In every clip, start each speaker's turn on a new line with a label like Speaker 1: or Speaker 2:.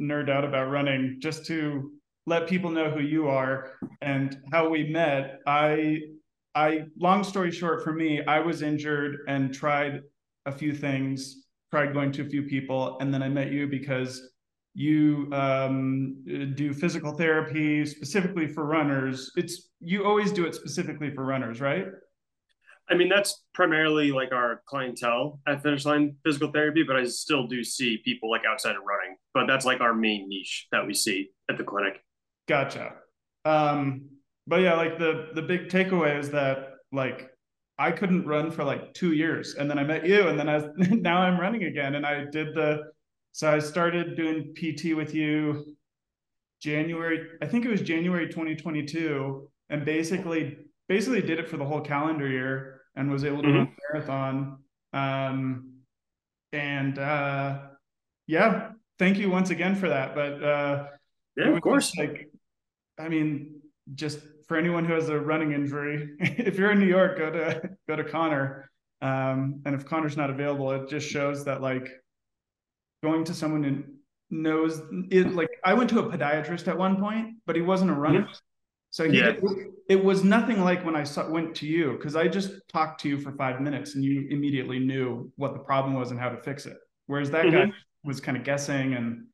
Speaker 1: nerd out about running just to let people know who you are and how we met. I I long story short for me, I was injured and tried a few things, tried going to a few people, and then I met you because you um, do physical therapy specifically for runners. It's you always do it specifically for runners, right?
Speaker 2: I mean, that's primarily like our clientele at Finish Line Physical Therapy, but I still do see people like outside of running. But that's like our main niche that we see at the clinic.
Speaker 1: Gotcha. Um, but yeah, like the the big takeaway is that like I couldn't run for like two years, and then I met you, and then I now I'm running again, and I did the so I started doing PT with you January, I think it was January 2022, and basically basically did it for the whole calendar year and was able to mm-hmm. run a marathon. Um, and uh, yeah, thank you once again for that. But uh,
Speaker 2: yeah, of course.
Speaker 1: Like, I mean, just for anyone who has a running injury, if you're in New York, go to go to Connor. Um, and if Connor's not available, it just shows that like going to someone who knows it. Like I went to a podiatrist at one point, but he wasn't a runner. Mm-hmm. So yeah. did, it was nothing like when I saw, went to you because I just talked to you for five minutes and you immediately knew what the problem was and how to fix it. Whereas that mm-hmm. guy was kind of guessing and,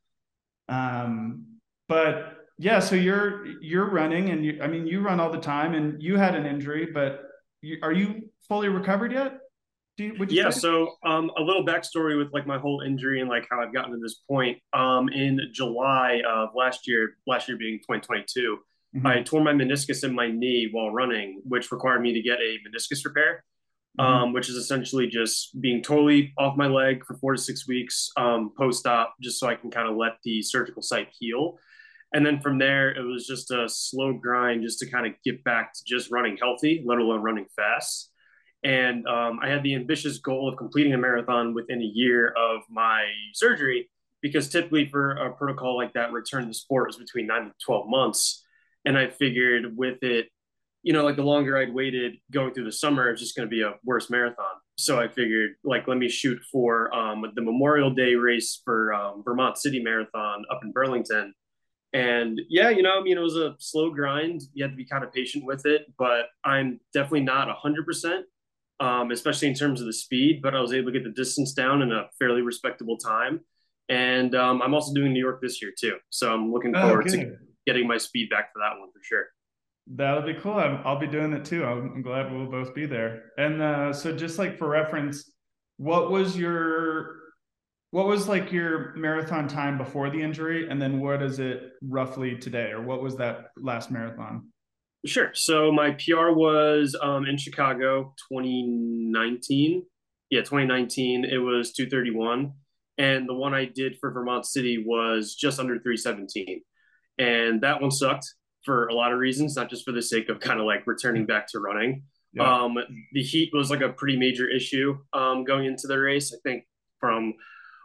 Speaker 1: um, but yeah, so you're you're running and you, I mean you run all the time and you had an injury, but you, are you fully recovered yet?
Speaker 2: You, you yeah, so um, a little backstory with like my whole injury and like how I've gotten to this point. Um, in July of last year, last year being 2022, mm-hmm. I tore my meniscus in my knee while running, which required me to get a meniscus repair, mm-hmm. um, which is essentially just being totally off my leg for four to six weeks um, post op, just so I can kind of let the surgical site heal. And then from there, it was just a slow grind just to kind of get back to just running healthy, let alone running fast. And um, I had the ambitious goal of completing a marathon within a year of my surgery, because typically for a protocol like that, return to sport is between nine to 12 months. And I figured with it, you know, like the longer I'd waited going through the summer, it's just going to be a worse marathon. So I figured, like, let me shoot for um, the Memorial Day race for um, Vermont City Marathon up in Burlington. And yeah, you know, I mean, it was a slow grind. You had to be kind of patient with it, but I'm definitely not 100% um, especially in terms of the speed, but I was able to get the distance down in a fairly respectable time. And um, I'm also doing New York this year too. So I'm looking oh, forward to getting my speed back for that one for sure.
Speaker 1: That'll be cool. I'll be doing it too. I'm glad we'll both be there. And uh, so, just like for reference, what was your what was like your marathon time before the injury, and then what is it roughly today, or what was that last marathon?
Speaker 2: Sure. So my PR was um, in Chicago 2019. Yeah, 2019. It was 231. And the one I did for Vermont City was just under 317. And that one sucked for a lot of reasons, not just for the sake of kind of like returning back to running. Yeah. Um, the heat was like a pretty major issue um, going into the race. I think from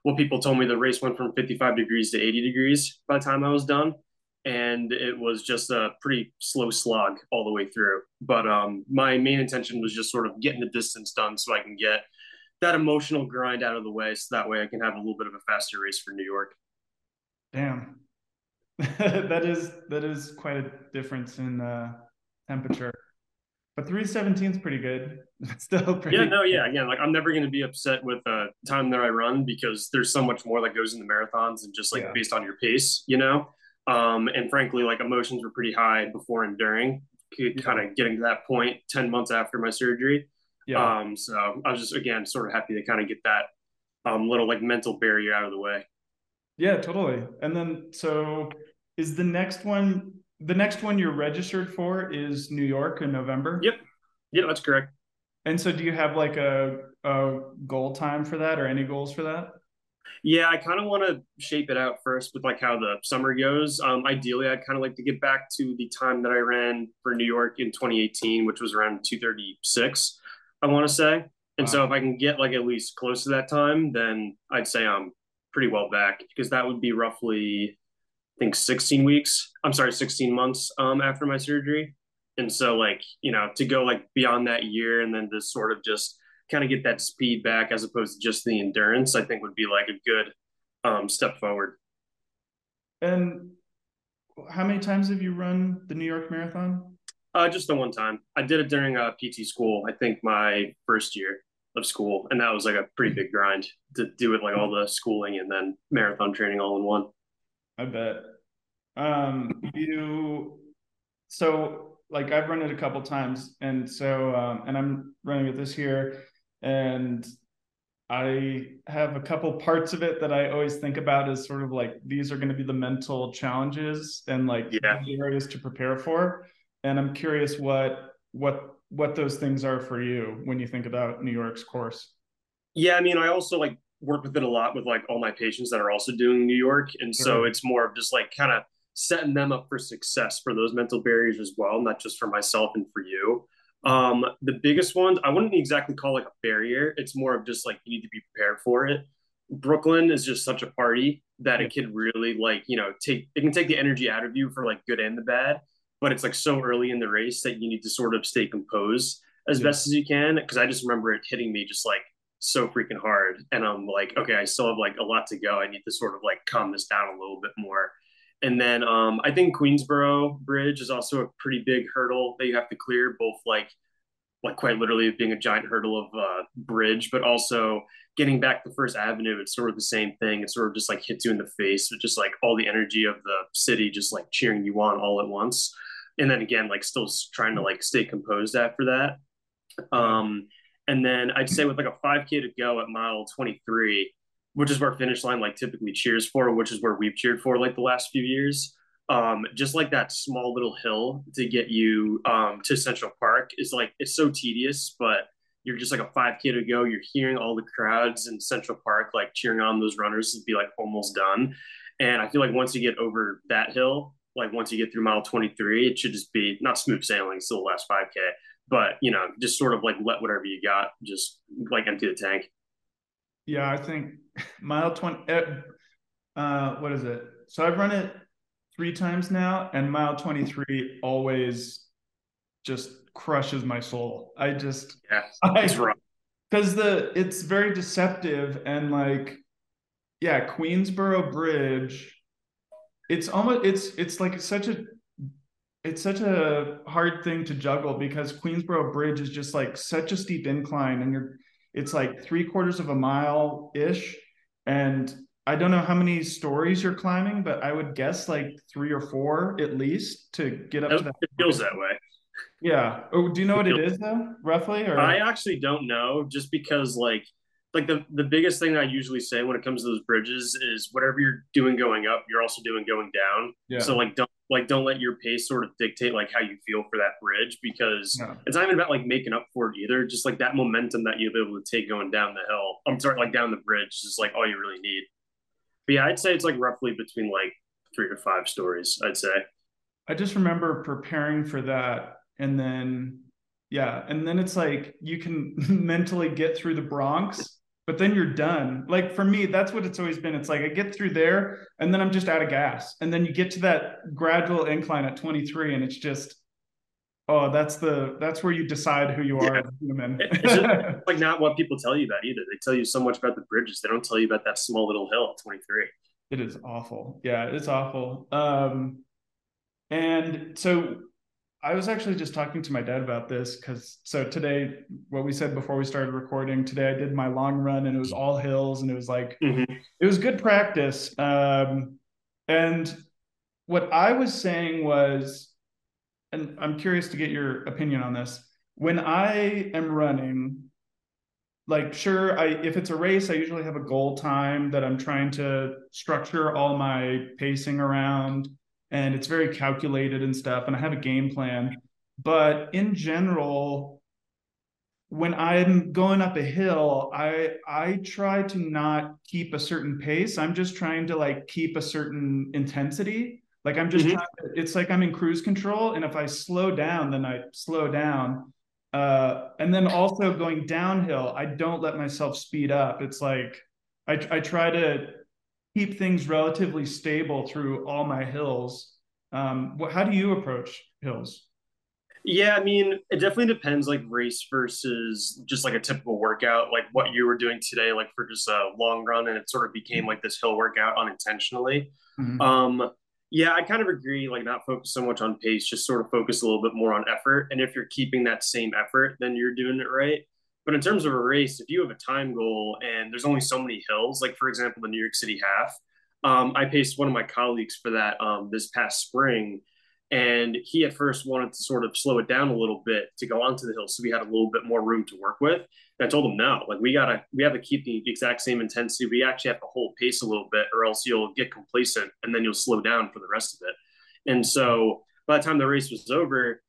Speaker 2: what people told me, the race went from 55 degrees to 80 degrees by the time I was done and it was just a pretty slow slog all the way through. But um, my main intention was just sort of getting the distance done so I can get that emotional grind out of the way, so that way I can have a little bit of a faster race for New York.
Speaker 1: Damn, that is that is quite a difference in uh, temperature. But 317 is pretty good. still pretty.
Speaker 2: Yeah, no, yeah. Again, like I'm never going to be upset with the time that I run because there's so much more that goes into marathons and just like yeah. based on your pace, you know. Um, and frankly, like emotions were pretty high before and during, kind of getting to that point 10 months after my surgery. Yeah. Um, so I was just, again, sort of happy to kind of get that um, little like mental barrier out of the way.
Speaker 1: Yeah, totally. And then, so is the next one, the next one you're registered for is New York in November?
Speaker 2: Yep. Yeah, that's correct.
Speaker 1: And so do you have like a, a goal time for that or any goals for that?
Speaker 2: Yeah, I kind of want to shape it out first with like how the summer goes. Um, ideally, I'd kind of like to get back to the time that I ran for New York in 2018, which was around 236, I want to say. And wow. so if I can get like at least close to that time, then I'd say I'm pretty well back because that would be roughly, think, 16 weeks. I'm sorry, 16 months um, after my surgery. And so, like, you know, to go like beyond that year and then to sort of just kind of get that speed back as opposed to just the endurance, I think would be like a good um, step forward.
Speaker 1: and how many times have you run the New York Marathon?
Speaker 2: Uh, just the one time. I did it during uh, PT school. I think my first year of school, and that was like a pretty big grind to do it like all the schooling and then marathon training all in one.
Speaker 1: I bet. Um, you so like I've run it a couple times, and so um, and I'm running it this year, and I have a couple parts of it that I always think about as sort of like these are going to be the mental challenges and like
Speaker 2: yeah.
Speaker 1: areas to prepare for. And I'm curious what what what those things are for you when you think about New York's course.
Speaker 2: Yeah, I mean, I also like work with it a lot with like all my patients that are also doing New York, and sure. so it's more of just like kind of setting them up for success for those mental barriers as well, not just for myself and for you. Um, the biggest ones I wouldn't exactly call like a barrier. It's more of just like you need to be prepared for it. Brooklyn is just such a party that it can really like you know take it can take the energy out of you for like good and the bad. But it's like so early in the race that you need to sort of stay composed as yeah. best as you can. Because I just remember it hitting me just like so freaking hard, and I'm like, okay, I still have like a lot to go. I need to sort of like calm this down a little bit more. And then um, I think Queensboro Bridge is also a pretty big hurdle that you have to clear, both like like quite literally being a giant hurdle of uh, bridge, but also getting back to First Avenue. It's sort of the same thing. It sort of just like hits you in the face with just like all the energy of the city just like cheering you on all at once. And then again, like still trying to like stay composed after that. Um, and then I'd say with like a 5K to go at mile 23, which is where finish line like typically cheers for, which is where we've cheered for like the last few years. Um, just like that small little hill to get you um, to Central Park is like it's so tedious, but you're just like a 5k to go. You're hearing all the crowds in Central Park like cheering on those runners to be like almost done. And I feel like once you get over that hill, like once you get through mile 23, it should just be not smooth sailing, still the last 5k, but you know, just sort of like let whatever you got, just like empty the tank.
Speaker 1: Yeah, I think mile 20 eh, uh what is it? So i've run it three times now and mile 23 always just crushes my soul. I just
Speaker 2: yeah it's rough.
Speaker 1: Because the it's very deceptive and like yeah queensboro bridge it's almost it's it's like such a it's such a hard thing to juggle because queensboro bridge is just like such a steep incline and you're it's like three quarters of a mile ish and I don't know how many stories you're climbing, but I would guess like three or four at least to get up
Speaker 2: it,
Speaker 1: to that.
Speaker 2: It feels that way.
Speaker 1: Yeah. Oh, do you know what it is though, roughly? Or
Speaker 2: I actually don't know, just because like like the the biggest thing I usually say when it comes to those bridges is whatever you're doing going up, you're also doing going down. Yeah. So like don't like don't let your pace sort of dictate like how you feel for that bridge because no. it's not even about like making up for it either. Just like that momentum that you'll be able to take going down the hill. I'm sorry, like down the bridge is like all you really need. But yeah, I'd say it's like roughly between like three to five stories, I'd say.
Speaker 1: I just remember preparing for that and then yeah, and then it's like you can mentally get through the Bronx but then you're done. Like for me, that's what it's always been. It's like I get through there and then I'm just out of gas. And then you get to that gradual incline at 23 and it's just oh, that's the that's where you decide who you are yeah. as a human.
Speaker 2: it's just, like not what people tell you about either. They tell you so much about the bridges. They don't tell you about that small little hill at 23.
Speaker 1: It is awful. Yeah, it's awful. Um and so I was actually just talking to my dad about this because so today, what we said before we started recording, today I did my long run and it was all hills and it was like mm-hmm. it was good practice. Um, and what I was saying was, and I'm curious to get your opinion on this. When I am running, like sure, I if it's a race, I usually have a goal time that I'm trying to structure all my pacing around and it's very calculated and stuff and i have a game plan. But in general when i'm going up a hill i i try to not keep a certain pace. I'm just trying to like keep a certain intensity. Like i'm just mm-hmm. trying to, it's like i'm in cruise control and if i slow down then i slow down. Uh, and then also going downhill i don't let myself speed up. It's like I, I try to keep things relatively stable through all my hills. Um, what, how do you approach hills?
Speaker 2: Yeah, I mean, it definitely depends like race versus just like a typical workout, like what you were doing today, like for just a long run, and it sort of became like this hill workout unintentionally. Mm-hmm. Um, yeah, I kind of agree, like not focus so much on pace, just sort of focus a little bit more on effort. And if you're keeping that same effort, then you're doing it right. But in terms of a race, if you have a time goal and there's only so many hills, like for example, the New York City half, um, I paced one of my colleagues for that um, this past spring and he at first wanted to sort of slow it down a little bit to go onto the hill so we had a little bit more room to work with. And i told him no like we gotta we have to keep the exact same intensity. We actually have to hold pace a little bit or else you'll get complacent and then you'll slow down for the rest of it. And so by the time the race was over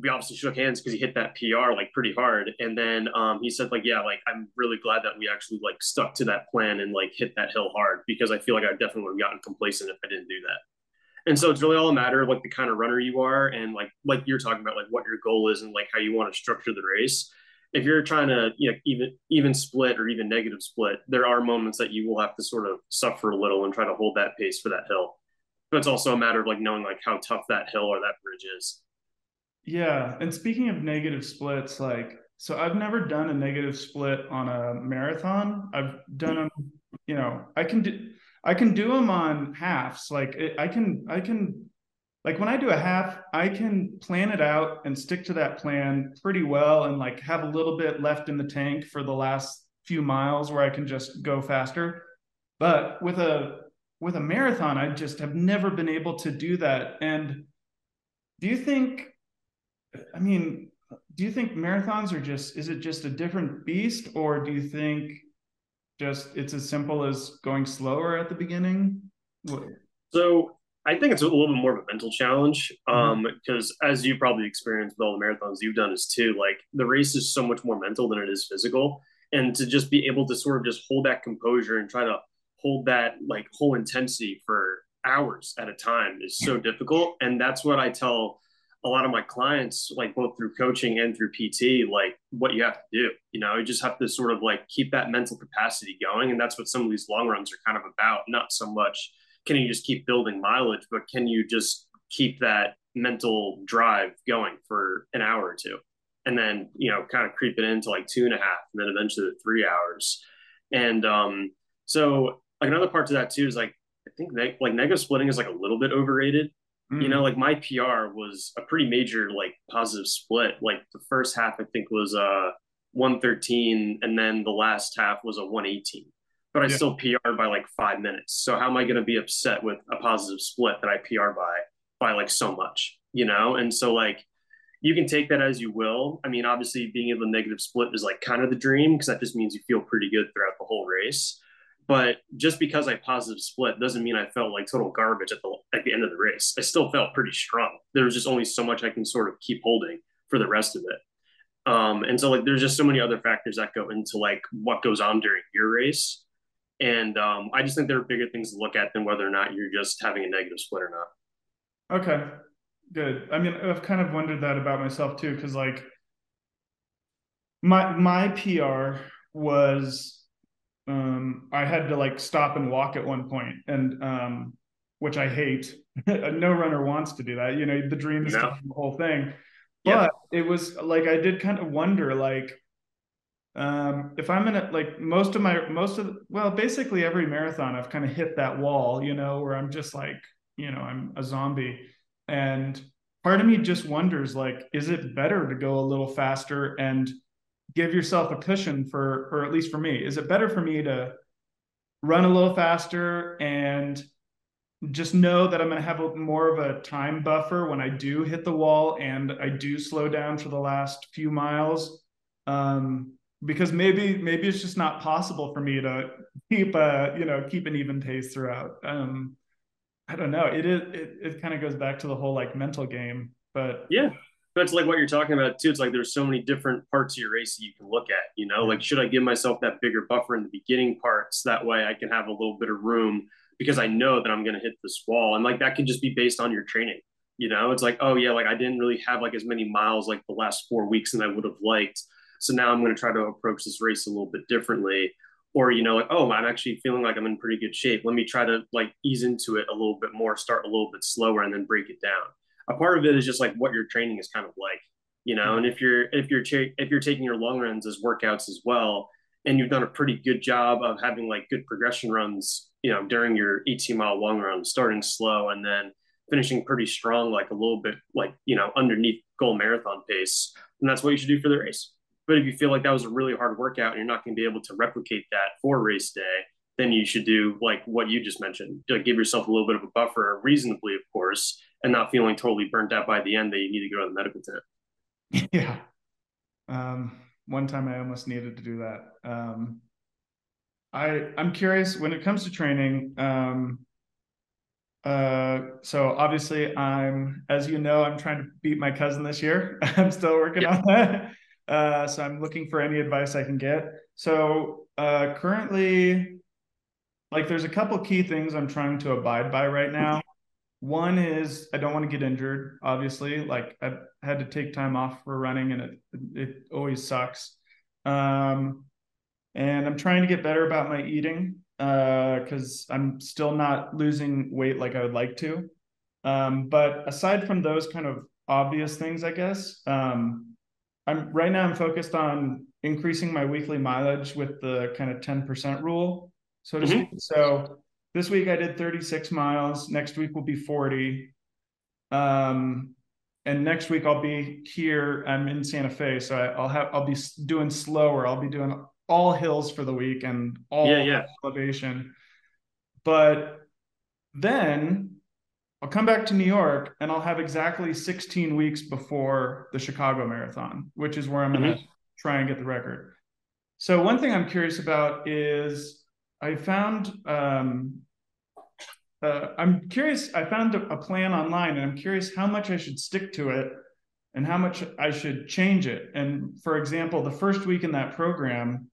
Speaker 2: we obviously shook hands because he hit that PR like pretty hard. And then um, he said like, yeah, like I'm really glad that we actually like stuck to that plan and like hit that hill hard because I feel like I definitely would have gotten complacent if I didn't do that. And so it's really all a matter of like the kind of runner you are and like like you're talking about like what your goal is and like how you want to structure the race. If you're trying to you know even even split or even negative split, there are moments that you will have to sort of suffer a little and try to hold that pace for that hill. But it's also a matter of like knowing like how tough that hill or that bridge is.
Speaker 1: Yeah, and speaking of negative splits, like so I've never done a negative split on a marathon. I've done them, you know, I can do I can do them on halves. Like it, I can, I can, like when I do a half, I can plan it out and stick to that plan pretty well and like have a little bit left in the tank for the last few miles where I can just go faster. But with a with a marathon, I just have never been able to do that. And do you think, I mean, do you think marathons are just, is it just a different beast or do you think just it's as simple as going slower at the beginning?
Speaker 2: So I think it's a little bit more of a mental challenge mm-hmm. um, because, as you probably experienced with all the marathons you've done, is too like the race is so much more mental than it is physical, and to just be able to sort of just hold that composure and try to hold that like whole intensity for hours at a time is so difficult. And that's what I tell a lot of my clients, like both through coaching and through PT, like what you have to do. You know, you just have to sort of like keep that mental capacity going. And that's what some of these long runs are kind of about. Not so much can you just keep building mileage, but can you just keep that mental drive going for an hour or two? And then, you know, kind of creep it into like two and a half and then eventually three hours. And um, so like another part to that too is like I think like negative splitting is like a little bit overrated Mm. You know, mm. like my PR was a pretty major like positive split. Like the first half I think was uh 113 and then the last half was a 118. But I yeah. still PR by like 5 minutes. So how am I going to be upset with a positive split that I PR by by like so much, you know? And so like you can take that as you will. I mean, obviously being able to negative split is like kind of the dream because that just means you feel pretty good throughout the whole race. But just because I positive split doesn't mean I felt like total garbage at the at the end of the race. I still felt pretty strong. There was just only so much I can sort of keep holding for the rest of it. Um, and so like there's just so many other factors that go into like what goes on during your race. And um, I just think there are bigger things to look at than whether or not you're just having a negative split or not.
Speaker 1: Okay, good. I mean, I've kind of wondered that about myself too, because like my my PR was um, I had to like stop and walk at one point, and um, which I hate. no runner wants to do that. You know, the dream is no. the whole thing. But it was like I did kind of wonder, like, um, if I'm gonna like most of my most of well, basically every marathon, I've kind of hit that wall, you know, where I'm just like, you know, I'm a zombie, and part of me just wonders, like, is it better to go a little faster and give yourself a cushion for, or at least for me, is it better for me to run a little faster and just know that I'm going to have a, more of a time buffer when I do hit the wall and I do slow down for the last few miles. Um, because maybe maybe it's just not possible for me to keep a you know keep an even pace throughout. Um, I don't know. It is it, it kind of goes back to the whole like mental game, but
Speaker 2: yeah, it's like what you're talking about too. It's like there's so many different parts of your race that you can look at. You know, like should I give myself that bigger buffer in the beginning parts? That way I can have a little bit of room because I know that I'm going to hit this wall. And like that can just be based on your training. You know, it's like, oh yeah, like I didn't really have like as many miles like the last four weeks than I would have liked. So now I'm going to try to approach this race a little bit differently. Or, you know, like, oh, I'm actually feeling like I'm in pretty good shape. Let me try to like ease into it a little bit more, start a little bit slower, and then break it down a part of it is just like what your training is kind of like. you know. And if you're if you're if you're taking your long runs as workouts as well, and you've done a pretty good job of having like good progression runs, you know, during your 18 mile long run, starting slow and then finishing pretty strong, like a little bit like you know underneath goal marathon pace, and that's what you should do for the race. But if you feel like that was a really hard workout and you're not going to be able to replicate that for race day, then you should do like what you just mentioned. Like give yourself a little bit of a buffer, reasonably, of course, and not feeling totally burnt out by the end that you need to go to the medical tent.
Speaker 1: Yeah. Um, one time I almost needed to do that. Um, I I'm curious when it comes to training. Um, uh, so obviously I'm, as you know, I'm trying to beat my cousin this year. I'm still working on that. Uh, so I'm looking for any advice I can get. So uh, currently, like, there's a couple key things I'm trying to abide by right now. One is I don't want to get injured. Obviously, like I've had to take time off for running, and it it always sucks. Um, and I'm trying to get better about my eating because uh, I'm still not losing weight like I would like to. Um, but aside from those kind of obvious things, I guess um, I'm right now I'm focused on increasing my weekly mileage with the kind of 10% rule, so to mm-hmm. speak. So this week I did 36 miles. Next week will be 40. Um, and next week I'll be here. I'm in Santa Fe, so I, will have I'll be doing slower. I'll be doing all hills for the week and all
Speaker 2: yeah, yeah.
Speaker 1: elevation. But then I'll come back to New York and I'll have exactly 16 weeks before the Chicago Marathon, which is where I'm mm-hmm. going to try and get the record. So one thing I'm curious about is I found um, uh, I'm curious. I found a, a plan online, and I'm curious how much I should stick to it and how much I should change it. And for example, the first week in that program,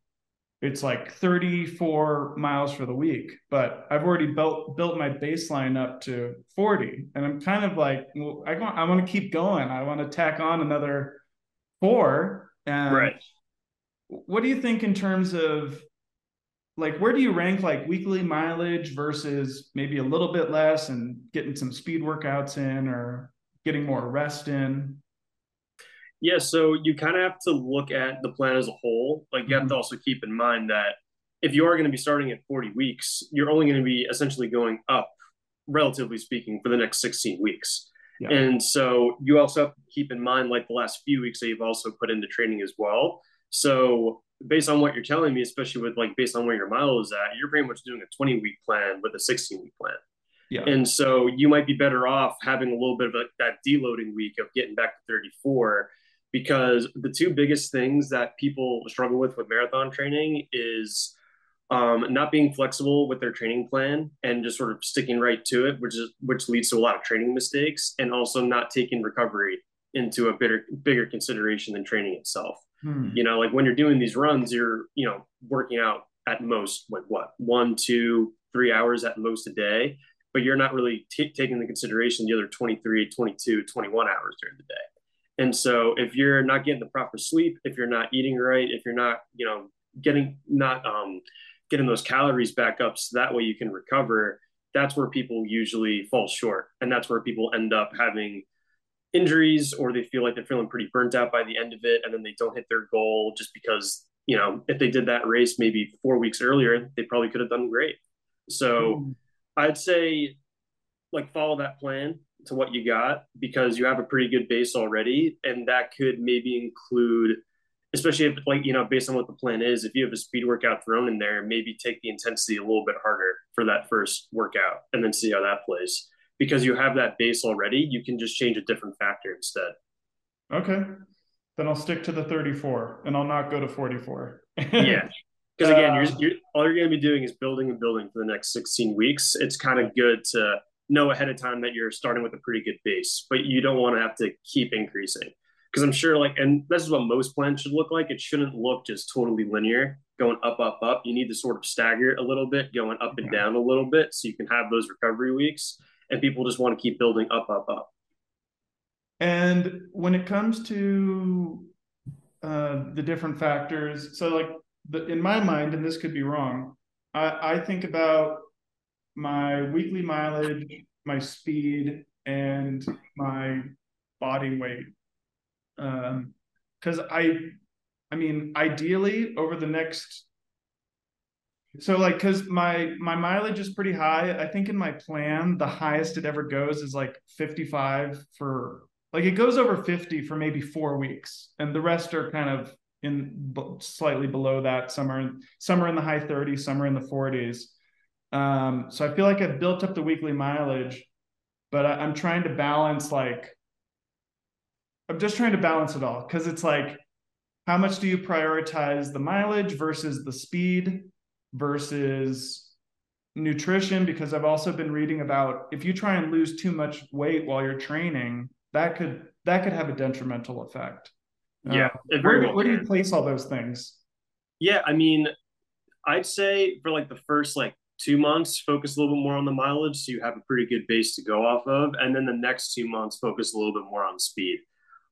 Speaker 1: it's like 34 miles for the week, but I've already built built my baseline up to 40, and I'm kind of like, well, I want I want to keep going. I want to tack on another four. And
Speaker 2: right.
Speaker 1: What do you think in terms of like where do you rank like weekly mileage versus maybe a little bit less and getting some speed workouts in or getting more rest in?
Speaker 2: Yeah, so you kind of have to look at the plan as a whole. Like you mm-hmm. have to mm-hmm. also keep in mind that if you are going to be starting at 40 weeks, you're only going to be essentially going up, relatively speaking, for the next 16 weeks. Yeah. And so you also have to keep in mind, like the last few weeks that you've also put into training as well. So based on what you're telling me, especially with like based on where your mile is at, you're pretty much doing a 20 week plan with a 16 week plan. Yeah. And so you might be better off having a little bit of a, that deloading week of getting back to 34 because the two biggest things that people struggle with with marathon training is um, not being flexible with their training plan and just sort of sticking right to it, which is which leads to a lot of training mistakes, and also not taking recovery into a bigger bigger consideration than training itself. Hmm. You know, like when you're doing these runs, you're you know working out at most like what one, two, three hours at most a day, but you're not really t- taking the consideration the other 23, 22, 21 hours during the day. And so if you're not getting the proper sleep, if you're not eating right, if you're not, you know, getting not um, getting those calories back up so that way you can recover, that's where people usually fall short. And that's where people end up having injuries or they feel like they're feeling pretty burnt out by the end of it and then they don't hit their goal just because, you know, if they did that race maybe four weeks earlier, they probably could have done great. So mm. I'd say like follow that plan to what you got because you have a pretty good base already and that could maybe include especially if like you know based on what the plan is if you have a speed workout thrown in there maybe take the intensity a little bit harder for that first workout and then see how that plays because you have that base already you can just change a different factor instead
Speaker 1: okay then i'll stick to the 34 and i'll not go to 44
Speaker 2: yeah because again uh, you're, you're all you're going to be doing is building and building for the next 16 weeks it's kind of good to know ahead of time that you're starting with a pretty good base, but you don't want to have to keep increasing. Because I'm sure, like, and this is what most plans should look like. It shouldn't look just totally linear, going up, up, up. You need to sort of stagger it a little bit, going up and down a little bit, so you can have those recovery weeks. And people just want to keep building up, up, up.
Speaker 1: And when it comes to uh, the different factors, so like the, in my mind, and this could be wrong, I, I think about my weekly mileage, my speed, and my body weight. Um, because I, I mean, ideally over the next. So like, because my my mileage is pretty high. I think in my plan, the highest it ever goes is like 55 for like it goes over 50 for maybe four weeks, and the rest are kind of in slightly below that. Some are in, some are in the high 30s, some are in the 40s. Um, so I feel like I've built up the weekly mileage, but I, I'm trying to balance like I'm just trying to balance it all because it's like how much do you prioritize the mileage versus the speed versus nutrition because I've also been reading about if you try and lose too much weight while you're training that could that could have a detrimental effect.
Speaker 2: Yeah,
Speaker 1: uh, where, well where do you place all those things?
Speaker 2: Yeah, I mean, I'd say for like the first like two months, focus a little bit more on the mileage so you have a pretty good base to go off of, and then the next two months focus a little bit more on speed.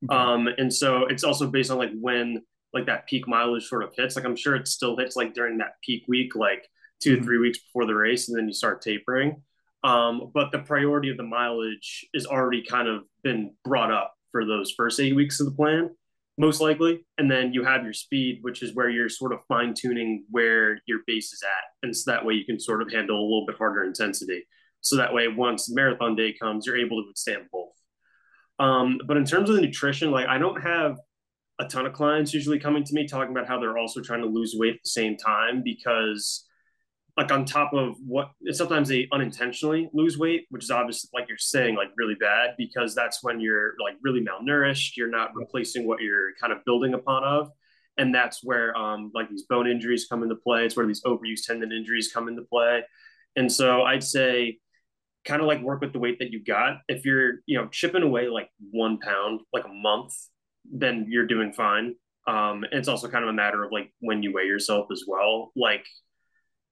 Speaker 2: Okay. Um, and so it's also based on like when like that peak mileage sort of hits. Like I'm sure it still hits like during that peak week, like 2 mm-hmm. three weeks before the race, and then you start tapering. Um, but the priority of the mileage is already kind of been brought up for those first eight weeks of the plan, most likely. And then you have your speed, which is where you're sort of fine tuning where your base is at. And so that way you can sort of handle a little bit harder intensity. So that way, once marathon day comes, you're able to withstand both. Um, but in terms of the nutrition, like I don't have a ton of clients usually coming to me talking about how they're also trying to lose weight at the same time because like on top of what sometimes they unintentionally lose weight which is obviously like you're saying like really bad because that's when you're like really malnourished you're not replacing what you're kind of building upon of. And that's where um like these bone injuries come into play. It's where these overuse tendon injuries come into play. And so i'd say kind of like work with the weight that you got. If you're, you know, chipping away like one pound, like a month, then you're doing fine. Um, and it's also kind of a matter of like when you weigh yourself as well. Like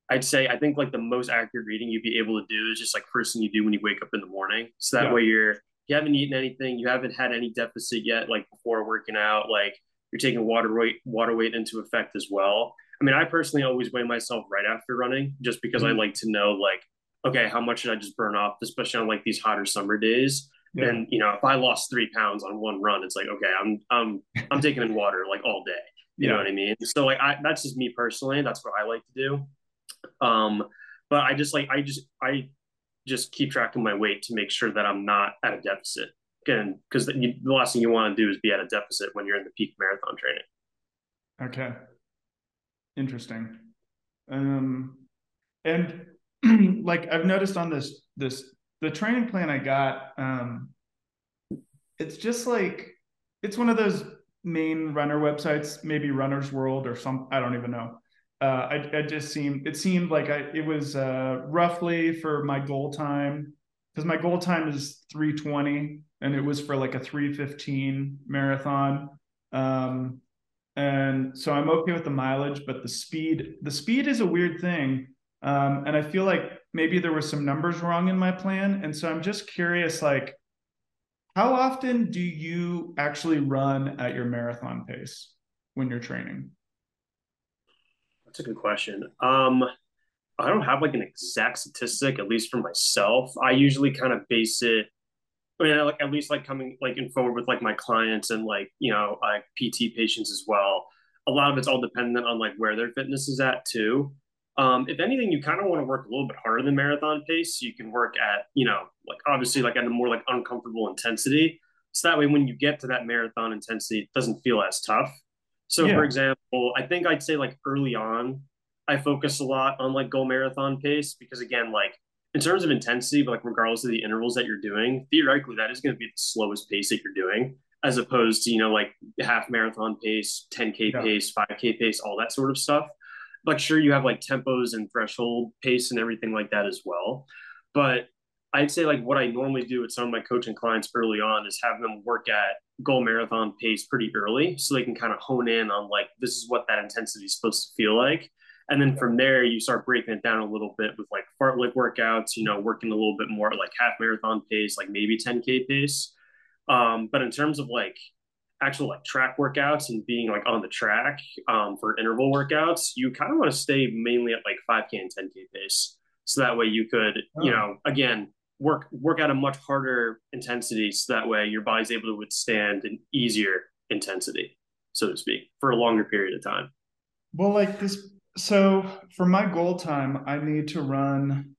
Speaker 2: I'd say, I think like the most accurate reading you'd be able to do is just like first thing you do when you wake up in the morning. So that yeah. way you're, you haven't eaten anything, you haven't had any deficit yet, like before working out, like you're taking water weight, water weight into effect as well. I mean, I personally always weigh myself right after running just because mm-hmm. I like to know like okay, how much should I just burn off, especially on like these hotter summer days? Yeah. And you know, if I lost three pounds on one run, it's like, okay, I'm I'm I'm taking in water like all day. You yeah. know what I mean? So like I that's just me personally. That's what I like to do. Um, but I just like I just I just keep track of my weight to make sure that I'm not at a deficit. Again, because the, the last thing you want to do is be at a deficit when you're in the peak marathon training.
Speaker 1: Okay. Interesting. Um, and like I've noticed on this this the training plan I got, um, it's just like it's one of those main runner websites, maybe Runner's World or some I don't even know. Uh, I, I just seemed it seemed like I it was uh, roughly for my goal time because my goal time is 320 and it was for like a 315 marathon. Um, and so I'm okay with the mileage, but the speed the speed is a weird thing um, and I feel like maybe there were some numbers wrong in my plan. And so I'm just curious, like, how often do you actually run at your marathon pace when you're training?
Speaker 2: That's a good question. Um, I don't have like an exact statistic, at least for myself. I usually kind of base it. I mean, like at least like coming like in forward with like my clients and like you know like PT patients as well. A lot of it's all dependent on like where their fitness is at too. Um, if anything, you kind of want to work a little bit harder than marathon pace. So you can work at, you know, like obviously like at a more like uncomfortable intensity. So that way, when you get to that marathon intensity, it doesn't feel as tough. So yeah. for example, I think I'd say like early on, I focus a lot on like goal marathon pace because again, like in terms of intensity, but like regardless of the intervals that you're doing, theoretically that is going to be the slowest pace that you're doing, as opposed to you know like half marathon pace, 10k yeah. pace, 5k pace, all that sort of stuff like sure you have like tempos and threshold pace and everything like that as well. But i'd say like what i normally do with some of my coaching clients early on is have them work at goal marathon pace pretty early so they can kind of hone in on like this is what that intensity is supposed to feel like. And then from there you start breaking it down a little bit with like fartlek workouts you know working a little bit more like half marathon pace like maybe 10k pace. Um, but in terms of like actual like track workouts and being like on the track um, for interval workouts, you kind of want to stay mainly at like 5K and 10K pace. So that way you could, oh. you know, again, work work at a much harder intensity so that way your body's able to withstand an easier intensity, so to speak, for a longer period of time.
Speaker 1: Well, like this. So for my goal time, I need to run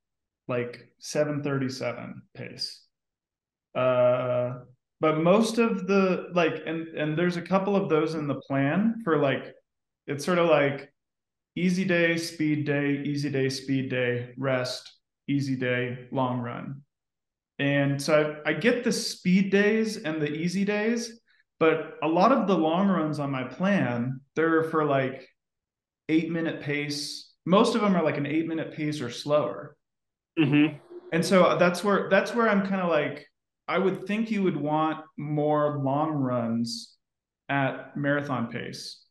Speaker 1: like 737 pace. Uh, but most of the like, and and there's a couple of those in the plan for like, it's sort of like easy day, speed day, easy day, speed day, rest, easy day, long run. And so I, I get the speed days and the easy days, but a lot of the long runs on my plan, they're for like eight minute pace. Most of them are like an eight minute pace or slower.
Speaker 2: Mm-hmm.
Speaker 1: And so that's where that's where I'm kind of like, I would think you would want more long runs at marathon pace.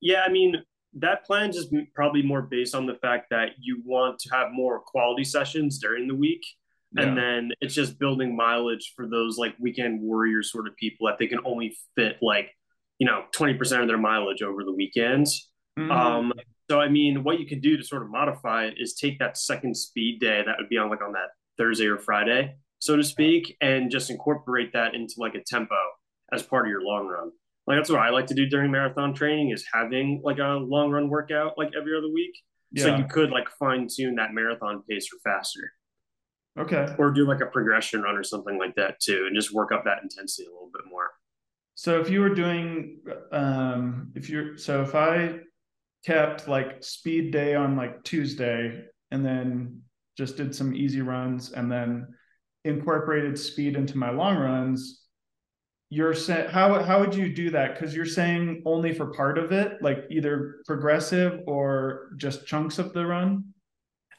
Speaker 2: Yeah, I mean, that plan is probably more based on the fact that you want to have more quality sessions during the week. Yeah. And then it's just building mileage for those like weekend warrior sort of people that they can only fit like, you know, 20% of their mileage over the weekends. Mm-hmm. Um, so I mean, what you can do to sort of modify it is take that second speed day that would be on like on that Thursday or Friday, so to speak, and just incorporate that into like a tempo as part of your long run. Like that's what I like to do during marathon training is having like a long run workout like every other week. Yeah. So you could like fine tune that marathon pace or faster.
Speaker 1: Okay.
Speaker 2: Or do like a progression run or something like that too, and just work up that intensity a little bit more.
Speaker 1: So if you were doing, um, if you're, so if I kept like speed day on like Tuesday and then just did some easy runs and then incorporated speed into my long runs, you're saying how how would you do that because you're saying only for part of it like either progressive or just chunks of the run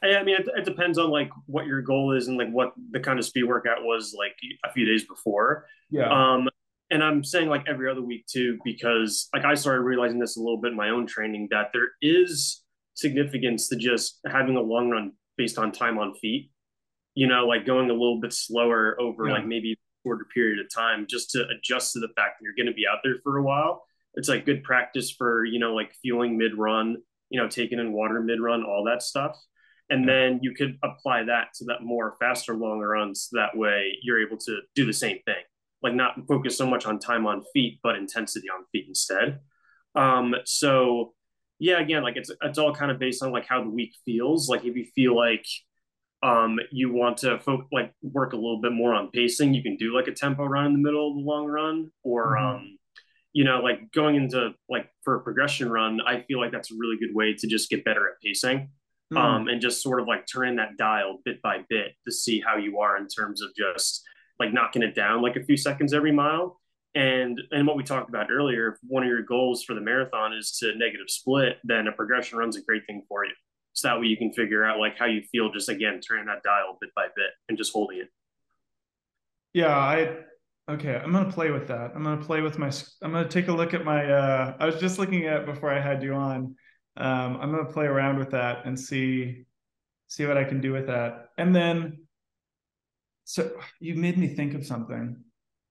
Speaker 2: I mean, it, it, depends on like what your goal is and like what the kind of speed workout was like a few days before.
Speaker 1: Yeah.
Speaker 2: Um, and I'm saying like every other week too, because like I started realizing this a little bit in my own training that there is significance to just having a long run based on time on feet. You know, like going a little bit slower over yeah. like maybe a shorter period of time just to adjust to the fact that you're going to be out there for a while. It's like good practice for, you know, like fueling mid run, you know, taking in water mid run, all that stuff. And then you could apply that to that more faster, longer runs. That way you're able to do the same thing, like not focus so much on time on feet, but intensity on feet instead. Um, so yeah, again, like it's, it's all kind of based on like how the week feels. Like if you feel like, um, you want to fo- like work a little bit more on pacing, you can do like a tempo run in the middle of the long run, or mm-hmm. um, you know, like going into like for a progression run, I feel like that's a really good way to just get better at pacing. Mm-hmm. Um, and just sort of like turning that dial bit by bit to see how you are in terms of just like knocking it down like a few seconds every mile. And and what we talked about earlier, if one of your goals for the marathon is to negative split, then a progression run's a great thing for you so that way you can figure out like how you feel just again turning that dial bit by bit and just holding it.
Speaker 1: Yeah i okay i'm gonna play with that. I'm gonna play with my i'm gonna take a look at my uh i was just looking at before i had you on. Um i'm gonna play around with that and see see what i can do with that. And then so you made me think of something.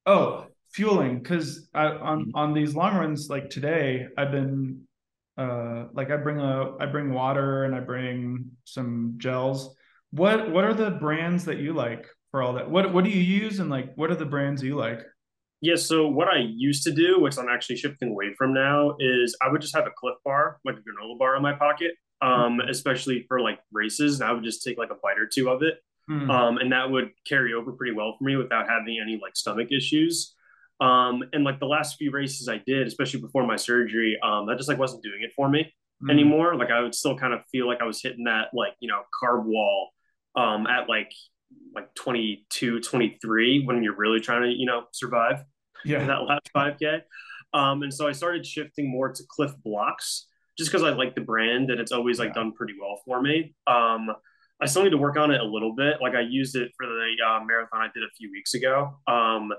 Speaker 1: Oh fueling because i on mm-hmm. on these long runs like today i've been uh like i bring a i bring water and i bring some gels. What what are the brands that you like for all that? What what do you use and like what are the brands you like?
Speaker 2: Yeah so what i used to do which i'm actually shifting away from now is i would just have a Clif bar like a granola bar in my pocket um mm-hmm. especially for like races and i would just take like a bite or two of it. Mm-hmm. um and that would carry over pretty well for me without having any like stomach issues um, and like the last few races I did, especially before my surgery, um, that just like wasn't doing it for me mm. anymore. Like I would still kind of feel like I was hitting that like, you know, carb wall um, at like like 22, 23 when you're really trying to, you know, survive
Speaker 1: yeah.
Speaker 2: that last 5K. Um, and so I started shifting more to Clif Bloks just because I like the brand and it's always like yeah. done pretty well for me. Um, I still need to work on it a little bit. Like I used it for the uh, marathon I did a few weeks ago. Um,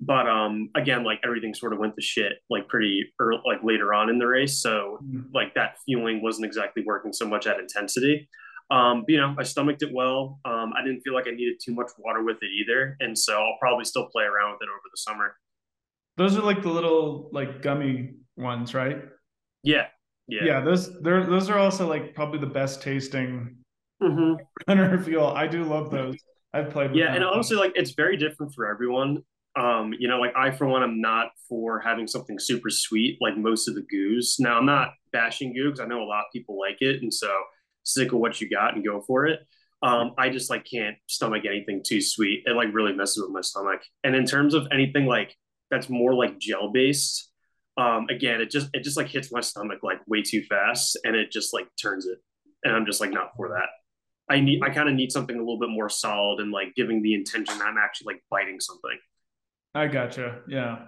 Speaker 2: but um again like everything sort of went to shit like pretty early, like later on in the race so mm-hmm. like that fueling wasn't exactly working so much at intensity um but, you know i stomached it well um i didn't feel like i needed too much water with it either and so i'll probably still play around with it over the summer
Speaker 1: those are like the little like gummy ones right
Speaker 2: yeah yeah
Speaker 1: yeah those they're those are also like probably the best tasting
Speaker 2: mm-hmm.
Speaker 1: runner fuel i do love those I've played.
Speaker 2: yeah, and honestly, like it's very different for everyone. Um, you know, like I for one, I'm not for having something super sweet like most of the goos. Now I'm not bashing goo because I know a lot of people like it, and so stick with what you got and go for it. Um, I just like can't stomach anything too sweet. It like really messes with my stomach. And in terms of anything like that's more like gel based, um, again, it just it just like hits my stomach like way too fast, and it just like turns it, and I'm just like not for that. I need I kind of need something a little bit more solid and like giving the intention that I'm actually like biting something.
Speaker 1: I gotcha. Yeah.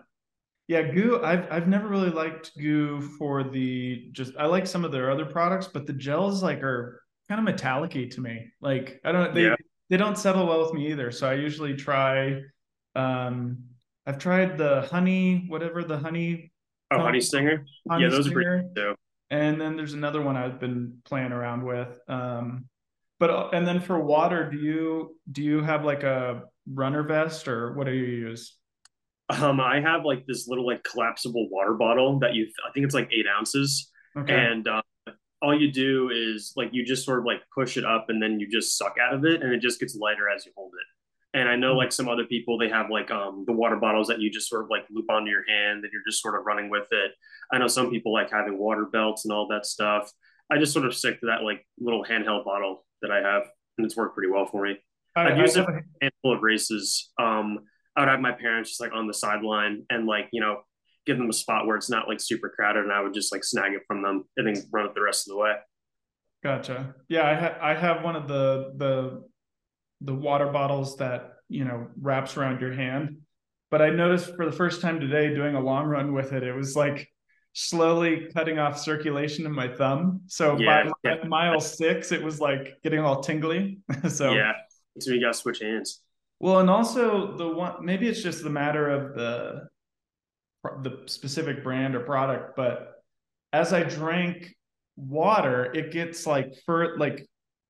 Speaker 1: Yeah, GU. I've I've never really liked GU for the just. I like some of their other products, but the gels like are kind of metallic to me. Like I don't they yeah. they don't settle well with me either. So I usually try. Um, I've tried the honey, whatever the honey.
Speaker 2: Oh, honey stinger. Honey yeah, those stinger. are pretty too.
Speaker 1: And then there's another one I've been playing around with. Um, but and then for water, do you do you have like a runner vest or what do you use?
Speaker 2: Um, I have like this little like collapsible water bottle that you I think it's like eight ounces, okay. and uh, all you do is like you just sort of like push it up and then you just suck out of it, and it just gets lighter as you hold it. And I know hmm. like some other people they have like um the water bottles that you just sort of like loop onto your hand and you're just sort of running with it. I know some people like having water belts and all that stuff. I just sort of stick to that like little handheld bottle that I have, and it's worked pretty well for me. I, I've used I, it for a handful of races. Um, I would have my parents just like on the sideline and like you know give them a spot where it's not like super crowded, and I would just like snag it from them and then run it the rest of the way.
Speaker 1: Gotcha. Yeah, I ha- I have one of the the the water bottles that you know wraps around your hand, but I noticed for the first time today doing a long run with it, it was like slowly cutting off circulation in my thumb. So yeah, by yeah. mile six, it was like getting all tingly. so
Speaker 2: yeah, so you got to switch hands.
Speaker 1: Well, and also the one maybe it's just the matter of the the specific brand or product, but as I drank water, it gets like for like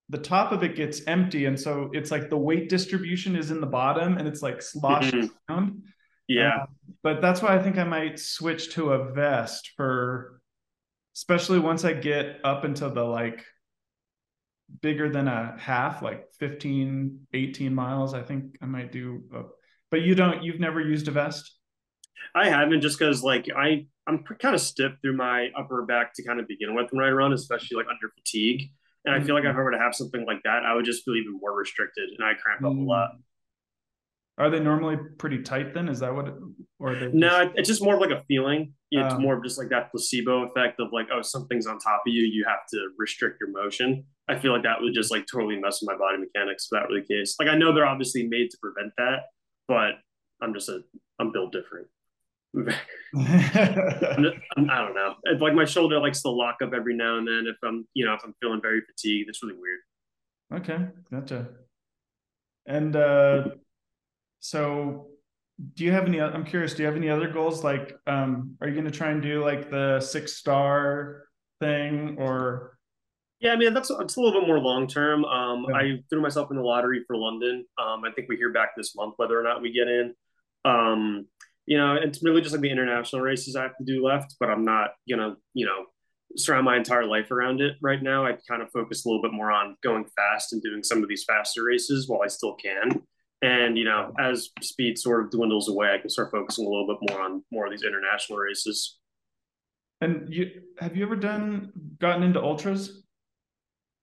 Speaker 1: the top of it gets empty, and so it's like the weight distribution is in the bottom, and it's like sloshing mm-hmm. around.
Speaker 2: Yeah, uh,
Speaker 1: but that's why I think I might switch to a vest for, especially once I get up into the like bigger than a half, like 15, 18 miles. I think I might do. A, but you don't. You've never used a vest.
Speaker 2: I haven't, just because like I I'm kind of stiff through my upper back to kind of begin with when I run, especially like under fatigue. And I feel like if I were to have something like that, I would just feel even more restricted, and I cramp up a lot. Mm.
Speaker 1: Are they normally pretty tight then? Is that what? It, or
Speaker 2: they no, just... it's just more of like a feeling. It's um, more of just like that placebo effect of like, oh, something's on top of you. You have to restrict your motion. I feel like that would just like totally mess with my body mechanics if that were the case. Like I know they're obviously made to prevent that, but I'm just a I'm built different. I'm, I'm, I do not know. It's like my shoulder likes to lock up every now and then if I'm you know if I'm feeling very fatigued. It's really weird.
Speaker 1: Okay, gotcha. And uh so do you have any i'm curious do you have any other goals? Like um are you going to try and do like the six star thing or?
Speaker 2: Yeah i mean that's it's a little bit more long term um yeah. i threw myself in the lottery for london. Um i think we hear back this month whether or not we get in. Um you know it's really just like the international races i have to do left but i'm not gonna you know surround my entire life around it right now. I kind of focus a little bit more on going fast and doing some of these faster races while i still can and you know, as speed sort of dwindles away, I can start focusing a little bit more on more of these international races.
Speaker 1: And you have you ever done gotten into ultras?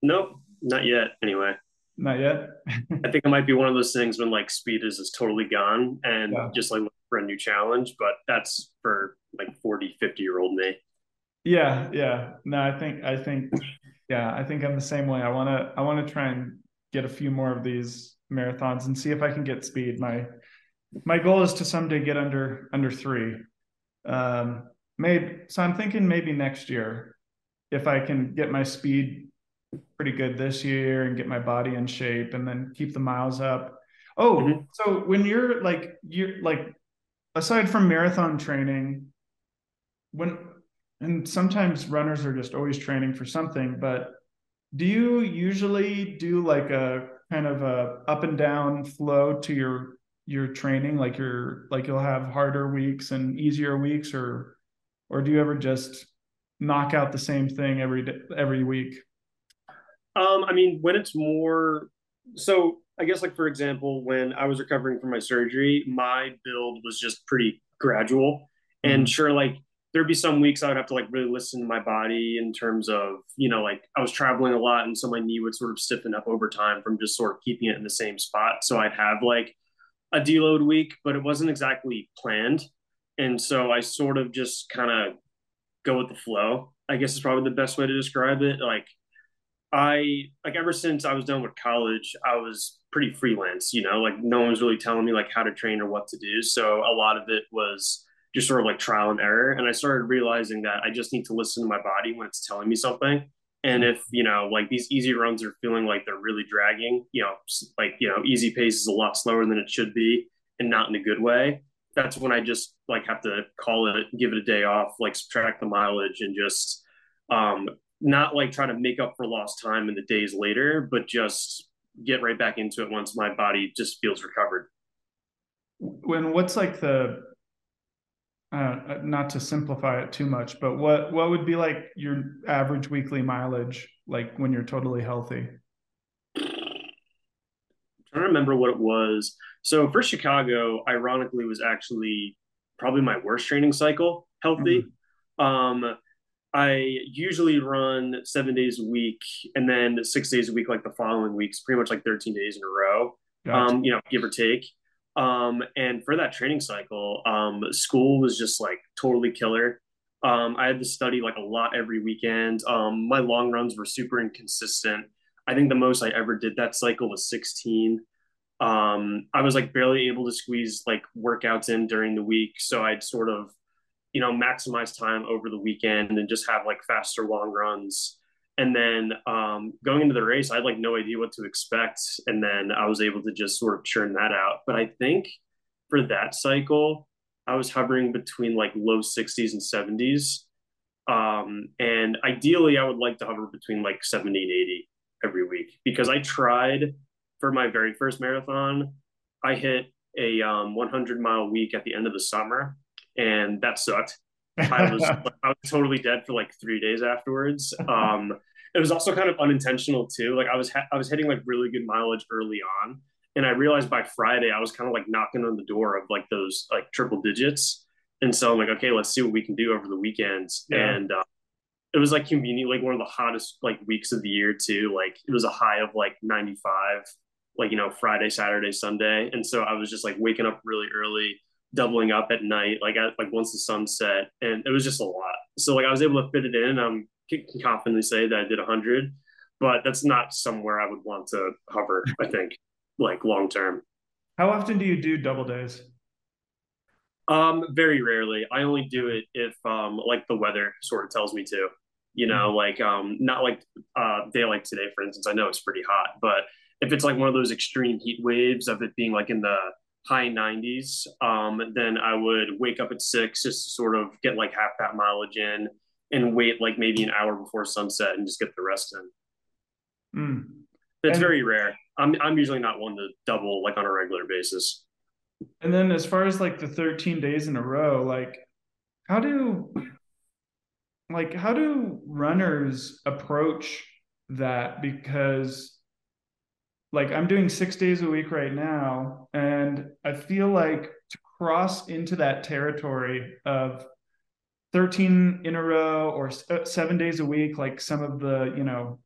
Speaker 2: Nope, not yet. Anyway,
Speaker 1: not yet.
Speaker 2: I think it might be one of those things when like speed is is totally gone and yeah. just like for a new challenge. But that's for like 40, 50 year old me.
Speaker 1: Yeah, yeah. No, I think I think yeah, I think I'm the same way. I wanna I wanna try and get a few more of these marathons and see if I can get speed. My my goal is to someday get under under three. Um, maybe so. I'm thinking maybe next year if I can get my speed pretty good this year and get my body in shape and then keep the miles up. Oh, mm-hmm. so when you're like you're like aside from marathon training, when and sometimes runners are just always training for something, but do you usually do like a kind of a up and down flow to your your training like you're like you'll have harder weeks and easier weeks or or do you ever just knock out the same thing every day every week
Speaker 2: um i mean when it's more so I guess like for example, when I was recovering from my surgery, my build was just pretty gradual. And mm-hmm. sure, like there'd be some weeks I would have to like really listen to my body in terms of, you know, like I was traveling a lot and so my knee would sort of stiffen up over time from just sort of keeping it in the same spot. So I'd have like a deload week, but it wasn't exactly planned. And so I sort of just kind of go with the flow. I guess is probably the best way to describe it. Like I like ever since I was done with college, I was pretty freelance, you know, like no one was really telling me like how to train or what to do. So a lot of it was just sort of like trial and error. And I started realizing that I just need to listen to my body when it's telling me something. And if, you know, like these easy runs are feeling like they're really dragging, you know, like, you know, easy pace is a lot slower than it should be and not in a good way. That's when I just like have to call it, give it a day off, like subtract the mileage and just um not like try to make up for lost time in the days later, but just get right back into it once my body just feels recovered.
Speaker 1: When what's like the uh, not to simplify it too much, but what what would be like your average weekly mileage like when you're totally healthy?
Speaker 2: I'm trying to remember what it was. So for Chicago, ironically, was actually probably my worst training cycle healthy. Mm-hmm. Um, I usually run seven days a week and then six days a week, like the following weeks, pretty much like 13 days in a row, gotcha. um, you know, give or take. Um, and for that training cycle, um, school was just like totally killer. Um, I had to study like a lot every weekend. Um, my long runs were super inconsistent. I think the most I ever did that cycle was 16. Um, I was like barely able to squeeze like workouts in during the week. So I'd sort of you know, maximize time over the weekend and just have like faster long runs. And then um, going into the race, I had like no idea what to expect. And then I was able to just sort of churn that out. But I think for that cycle, I was hovering between like low 60s and 70s. Um, and ideally, I would like to hover between like 70 and 80 every week because I tried for my very first marathon. I hit a um, 100 mile week at the end of the summer and that sucked. I was I was totally dead for like three days afterwards. Um, it was also kind of unintentional too. Like I was ha- I was hitting like really good mileage early on, and I realized by Friday I was kind of like knocking on the door of like those like triple digits. And so I'm like, okay, let's see what we can do over the weekends. Yeah. And uh, it was like convenient, like one of the hottest like weeks of the year too. Like it was a high of like 95, like you know Friday, Saturday, Sunday. And so I was just like waking up really early doubling up at night, like at, like once the sun set, and it was just a lot. So like I was able to fit it in. Um, can confidently say that I did hundred, but that's not somewhere I would want to hover. I think like long term.
Speaker 1: How often do you do double days?
Speaker 2: Um, very rarely. I only do it if um like the weather sort of tells me to. You know, mm-hmm. like um not like uh day like today, for instance. I know it's pretty hot, but if it's like one of those extreme heat waves of it being like in the high 90s, um, then I would wake up at six just to sort of get like half that mileage in and wait like maybe an hour before sunset and just get the rest in. Mm. It's and, very rare. I'm I'm usually not one to double like on a regular basis.
Speaker 1: And then as far as like the 13 days in a row, like how do like how do runners approach that because like I'm doing six days a week right now, and I feel like to cross into that territory of 13 in a row or uh, seven days a week, like some of the, you know,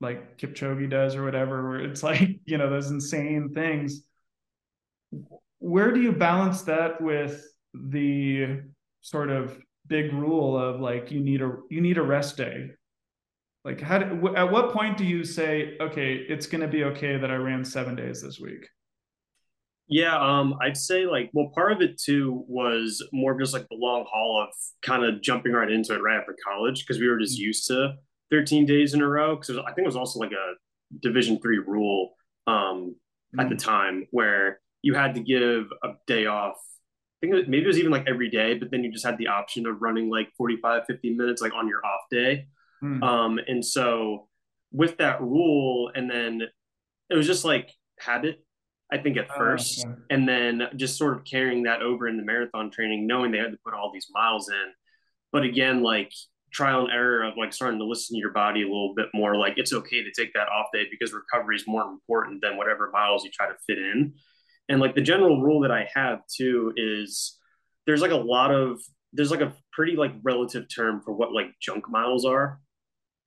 Speaker 1: like Kipchoge does or whatever, where it's like, you know, those insane things. Where do you balance that with the sort of big rule of like you need a you need a rest day like, how? Do, at what point do you say, okay, it's going to be okay that I ran seven days this week?
Speaker 2: Yeah, um, I'd say like, well, part of it too was more just like the long haul of kind of jumping right into it right after college because we were just mm-hmm. used to 13 days in a row. Because I think it was also like a Division three rule um, mm-hmm. at the mm-hmm. time where you had to give a day off. I think it was, maybe it was even like every day, but then you just had the option of running like 45, 50 minutes like on your off day. Mm. Um, and so with that rule, and then it was just like habit, I think at oh, first, okay. and then just sort of carrying that over in the marathon training, knowing they had to put all these miles in. But again, like trial and error of like starting to listen to your body a little bit more. Like it's okay to take that off day because recovery is more important than whatever miles you try to fit in. And like the general rule that I have too is there's like a lot of there's like a pretty like relative term for what like junk miles are.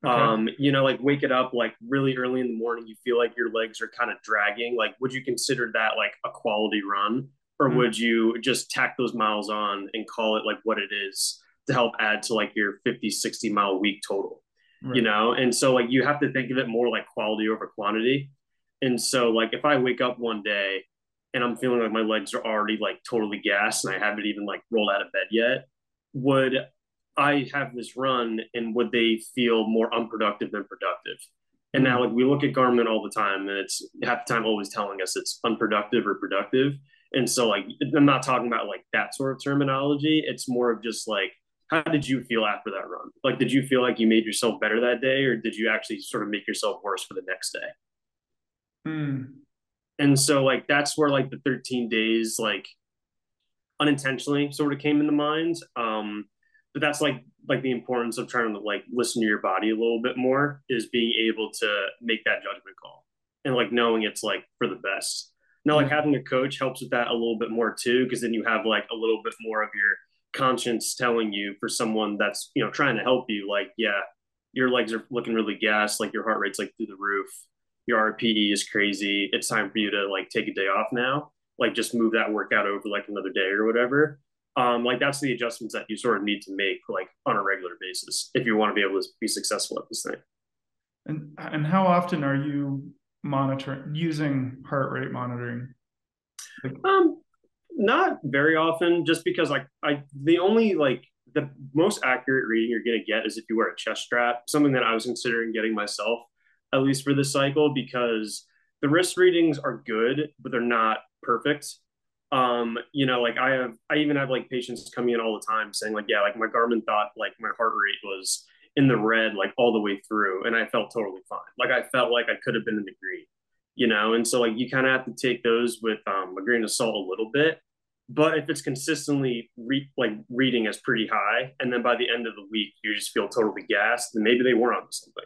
Speaker 2: Okay. Um, you know, like wake it up like really early in the morning, you feel like your legs are kind of dragging. Like, would you consider that like a quality run? Or mm-hmm. would you just tack those miles on and call it like what it is to help add to like your 50, 60 mile week total? Right. You know, and so like you have to think of it more like quality over quantity. And so like if I wake up one day and I'm feeling like my legs are already like totally gassed and I haven't even like rolled out of bed yet, would I have this run and would they feel more unproductive than productive? And now, like we look at Garmin all the time, and it's half the time always telling us it's unproductive or productive. And so, like, I'm not talking about like that sort of terminology. It's more of just like, how did you feel after that run? Like, did you feel like you made yourself better that day, or did you actually sort of make yourself worse for the next day?
Speaker 1: Hmm.
Speaker 2: And so, like, that's where like the 13 days, like, unintentionally sort of came into mind. Um, but that's like like the importance of trying to like listen to your body a little bit more is being able to make that judgment call and like knowing it's like for the best. Now, like having a coach helps with that a little bit more too, because then you have like a little bit more of your conscience telling you for someone that's you know trying to help you, like, yeah, your legs are looking really gassed, like your heart rate's like through the roof, your RPE is crazy. It's time for you to like take a day off now. Like just move that workout over like another day or whatever um, like that's the adjustments that you sort of need to make like on a regular basis if you want to be able to be successful at this thing.
Speaker 1: And and how often are you monitoring using heart rate monitoring?
Speaker 2: Um not very often just because like i the only like the most accurate reading you're going to get is if you wear a chest strap something that i was considering getting myself at least for this cycle because the wrist readings are good but they're not perfect um you know like i have i even have like patients coming in all the time saying like yeah like my garmin thought like my heart rate was in the red like all the way through and i felt totally fine. Like i felt like i could have been in the green you know? And so like you kind of have to take those with um, a grain of salt a little bit. But if it's consistently re- like reading is pretty high and then by the end of the week you just feel totally gassed then maybe they were on something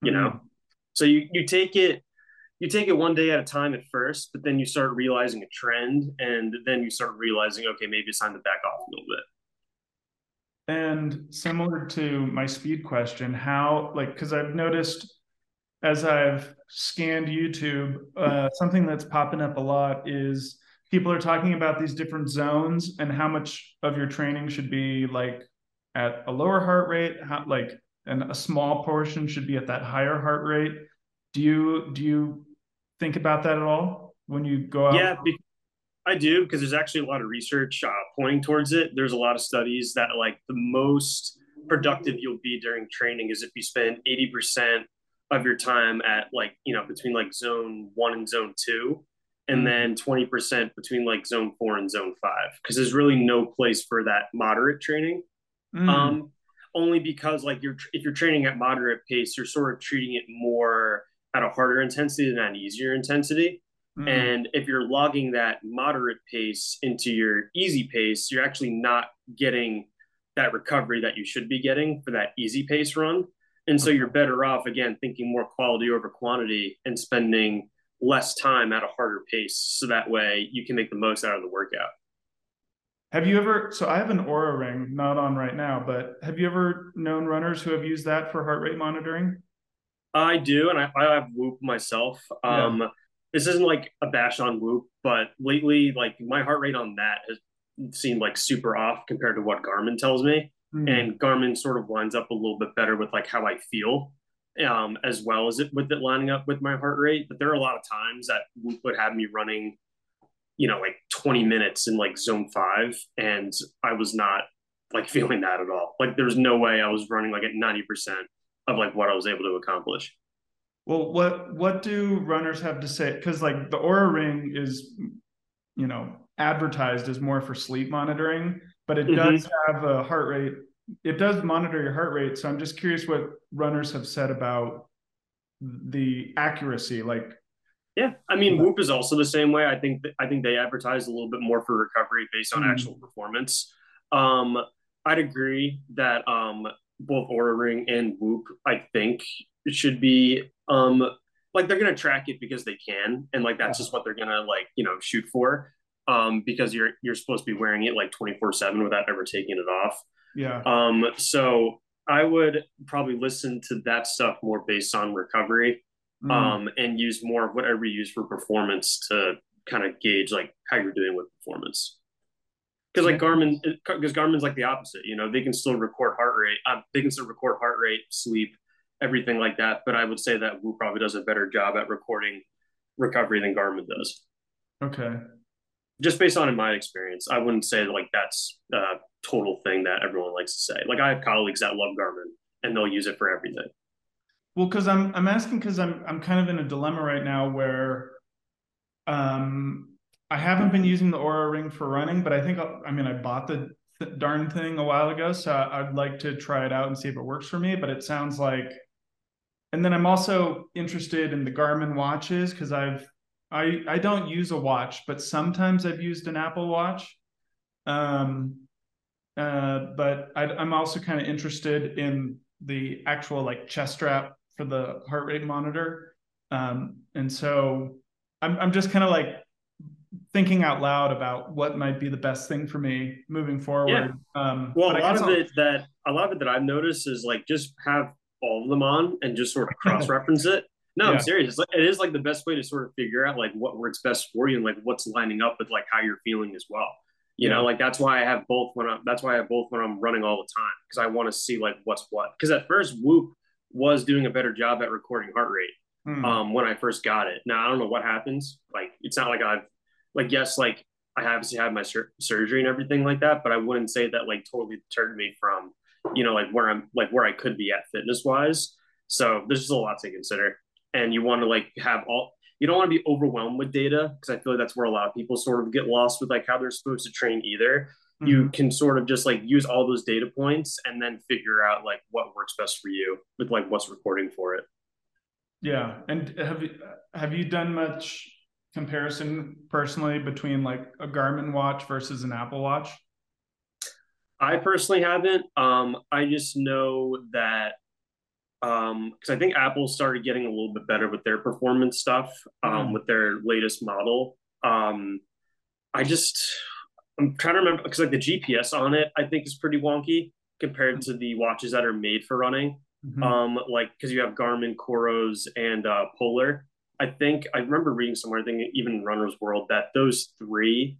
Speaker 2: you mm-hmm. know so you you take it you take it one day at a time at first, but then you start realizing a trend, and then you start realizing, okay, maybe it's time to back off a little bit.
Speaker 1: And similar to my speed question, how like because I've noticed as I've scanned YouTube, uh, something that's popping up a lot is people are talking about these different zones and how much of your training should be like at a lower heart rate, how, like and a small portion should be at that higher heart rate do you do you think about that at all when you go out?
Speaker 2: Yeah, I do because there's actually a lot of research uh, pointing towards it. There's a lot of studies that like the most productive you'll be during training is if you spend 80% of your time at like, you know, between like zone one and zone two, and mm-hmm. then 20% between like zone four and zone five. Cause there's really no place for that moderate training. Mm. Um, only because like you're, if you're training at moderate pace, you're sort of treating it more at a harder intensity than an easier intensity. Mm. And if you're logging that moderate pace into your easy pace, you're actually not getting that recovery that you should be getting for that easy pace run. And so you're better off, again, thinking more quality over quantity and spending less time at a harder pace. So that way you can make the most out of the workout.
Speaker 1: Have you ever? So I have an Oura ring, not on right now, but have you ever known runners who have used that for heart rate monitoring?
Speaker 2: I do, and I, I have Whoop myself. Um, yeah. This isn't like a bash on Whoop, but lately, like my heart rate on that has seemed like super off compared to what Garmin tells me, mm. and Garmin sort of lines up a little bit better with like how I feel, um, as well as it with it lining up with my heart rate. But there are a lot of times that Whoop would have me running, you know, like 20 minutes in like zone five, and I was not like feeling that at all. Like there's no way I was running like at 90 percent of like what I was able to accomplish.
Speaker 1: Well, what what do runners have to say? Because like the Oura Ring is, you know, advertised as more for sleep monitoring, but it mm-hmm. does have a heart rate. It does monitor your heart rate. So I'm just curious what runners have said about the accuracy. Like,
Speaker 2: yeah, I mean, Whoop is also the same way. I think that, I think they advertise a little bit more for recovery based on mm-hmm. actual performance. Um, I'd agree that um, both Oura Ring and Whoop, I think should be um like they're gonna track it because they can, and like that's just what they're gonna like you know shoot for. Um, because you're you're supposed to be wearing it like 24 7 without ever taking it off.
Speaker 1: Yeah.
Speaker 2: Um, so I would probably listen to that stuff more based on recovery. Mm. Um, and use more of whatever you use for performance to kind of gauge like how you're doing with performance because like Garmin, because Garmin's like the opposite. You know, they can still record heart rate. Uh, they can still record heart rate, sleep, everything like that. But I would say that Whoop probably does a better job at recording recovery than Garmin does.
Speaker 1: Okay.
Speaker 2: Just based on in my experience, I wouldn't say like that's a total thing that everyone likes to say. Like I have colleagues that love Garmin and they'll use it for everything.
Speaker 1: Well, because I'm I'm asking because I'm I'm kind of in a dilemma right now where um I haven't been using the Oura Ring for running, but I think I mean I bought the th- darn thing a while ago, so I'd like to try it out and see if it works for me. But it sounds like, and then I'm also interested in the Garmin watches because I've I I don't use a watch, but sometimes I've used an Apple Watch. Um, uh, but I, I'm also kind of interested in the actual like chest strap for the heart rate monitor. Um, and so I'm I'm just kind of like thinking out loud about what might be the best thing for me moving forward. Yeah.
Speaker 2: Um, well, a lot of it that a lot of it that I've noticed is like just have all of them on and just sort of cross reference it. No, yeah. I'm serious. It's like, it is like the best way to sort of figure out like what works best for you and like what's lining up with like how you're feeling as well. You yeah. know, like that's why I have both when I'm that's why I have both when I'm running all the time because I want to see like what's what. Because at first Whoop was doing a better job at recording heart rate hmm. um, when I first got it. Now I don't know what happens. Like it's not like I've like yes, like I obviously had my sur- surgery and everything like that, but I wouldn't say that like totally deterred me from, you know, like where I'm like where I could be at fitness wise. So there's just a lot to consider, and you want to like have all. You don't want to be overwhelmed with data because I feel like that's where a lot of people sort of get lost with like how they're supposed to train either. Mm-hmm. You can sort of just like use all those data points and then figure out like what works best for you with like what's recording for it.
Speaker 1: Yeah, and have you have you done much comparison personally between like a Garmin watch versus an Apple Watch?
Speaker 2: I personally haven't. Um, I just know that because um, I think Apple started getting a little bit better with their performance stuff um, mm. with their latest model. Um, I just I'm trying to remember because like the GPS on it I think is pretty wonky compared to the watches that are made for running. Mm-hmm. Um, like because you have Garmin, Coros, and uh, Polar. I think I remember reading somewhere, I think even Runner's World, that those three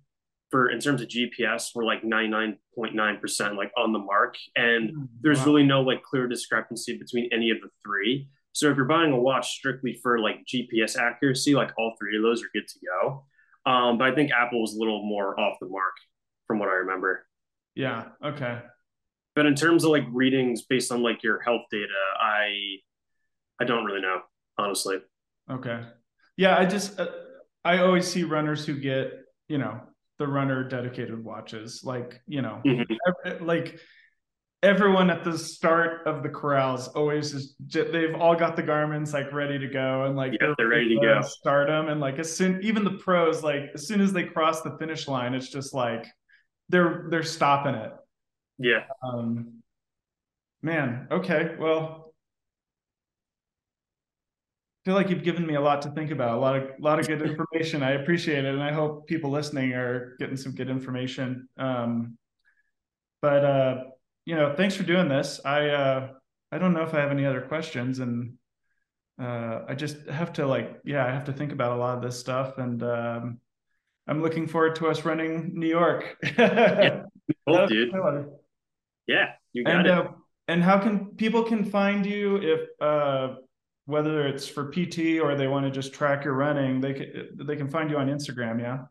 Speaker 2: for in terms of GPS were like 99.9% like on the mark. And mm, there's wow. really no like clear discrepancy between any of the three. So if you're buying a watch strictly for like GPS accuracy, like all three of those are good to go. Um, but I think Apple was a little more off the mark from what I remember.
Speaker 1: Yeah. Okay.
Speaker 2: But in terms of like readings based on like your health data, I I don't really know, honestly.
Speaker 1: Okay. Yeah, I just uh, I always see runners who get you know the runner dedicated watches, like you know, mm-hmm. every, like everyone at the start of the corrals always is they've all got the Garmins like ready to go and like
Speaker 2: yeah, they're, they're ready to go
Speaker 1: start them and like as soon even the pros like as soon as they cross the finish line it's just like they're they're stopping it
Speaker 2: yeah
Speaker 1: um man okay well feel like you've given me a lot to think about, a lot of a lot of good information. I appreciate it, and I hope people listening are getting some good information. Um, but uh, you know, thanks for doing this. I uh, I don't know if I have any other questions, and uh, I just have to like, yeah, I have to think about a lot of this stuff, and um, I'm looking forward to us running New York.
Speaker 2: yeah, both, dude. Yeah, you got
Speaker 1: and,
Speaker 2: it.
Speaker 1: Uh, and how can people can find you if uh whether it's for PT or they want to just track your running, they can they can find you on Instagram. Yeah.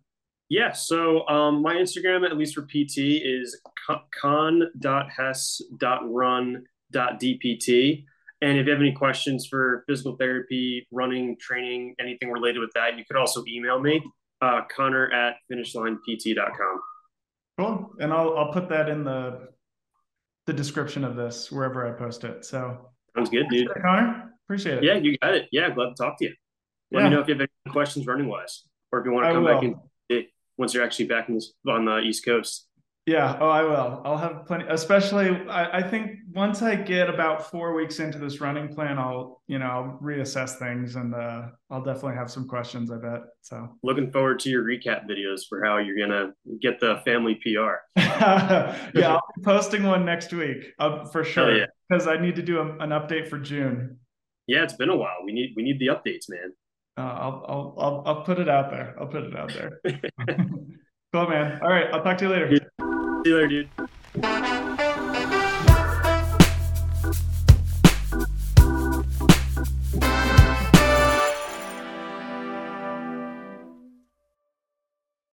Speaker 2: Yeah. So um, my Instagram, at least for PT, is con.hess.run.dpt. And if you have any questions for physical therapy, running, training, anything related with that, you could also email me, uh, Connor at finishlinept.com.
Speaker 1: Cool. And I'll I'll put that in the the description of this wherever I post it. So
Speaker 2: sounds good, dude.
Speaker 1: Connor. Appreciate it.
Speaker 2: Yeah, you got it. Yeah, glad to talk to you. Let yeah. me know if you have any questions running wise, or if you want to come back in once you're actually back in this, on the East Coast.
Speaker 1: Yeah. Oh, I will. I'll have plenty. Especially, I, I, think once I get about four weeks into this running plan, I'll you know I'll reassess things and uh, I'll definitely have some questions. I bet. So
Speaker 2: looking forward to your recap videos for how you're gonna get the family PR.
Speaker 1: yeah, I'll be posting one next week uh, for sure because yeah. I need to do a, an update for June.
Speaker 2: Yeah, it's been a while. We need we need the updates, man.
Speaker 1: Uh, I'll, I'll I'll I'll put it out there. I'll put it out there. cool, man. All right, I'll talk to you later.
Speaker 2: See you later, dude.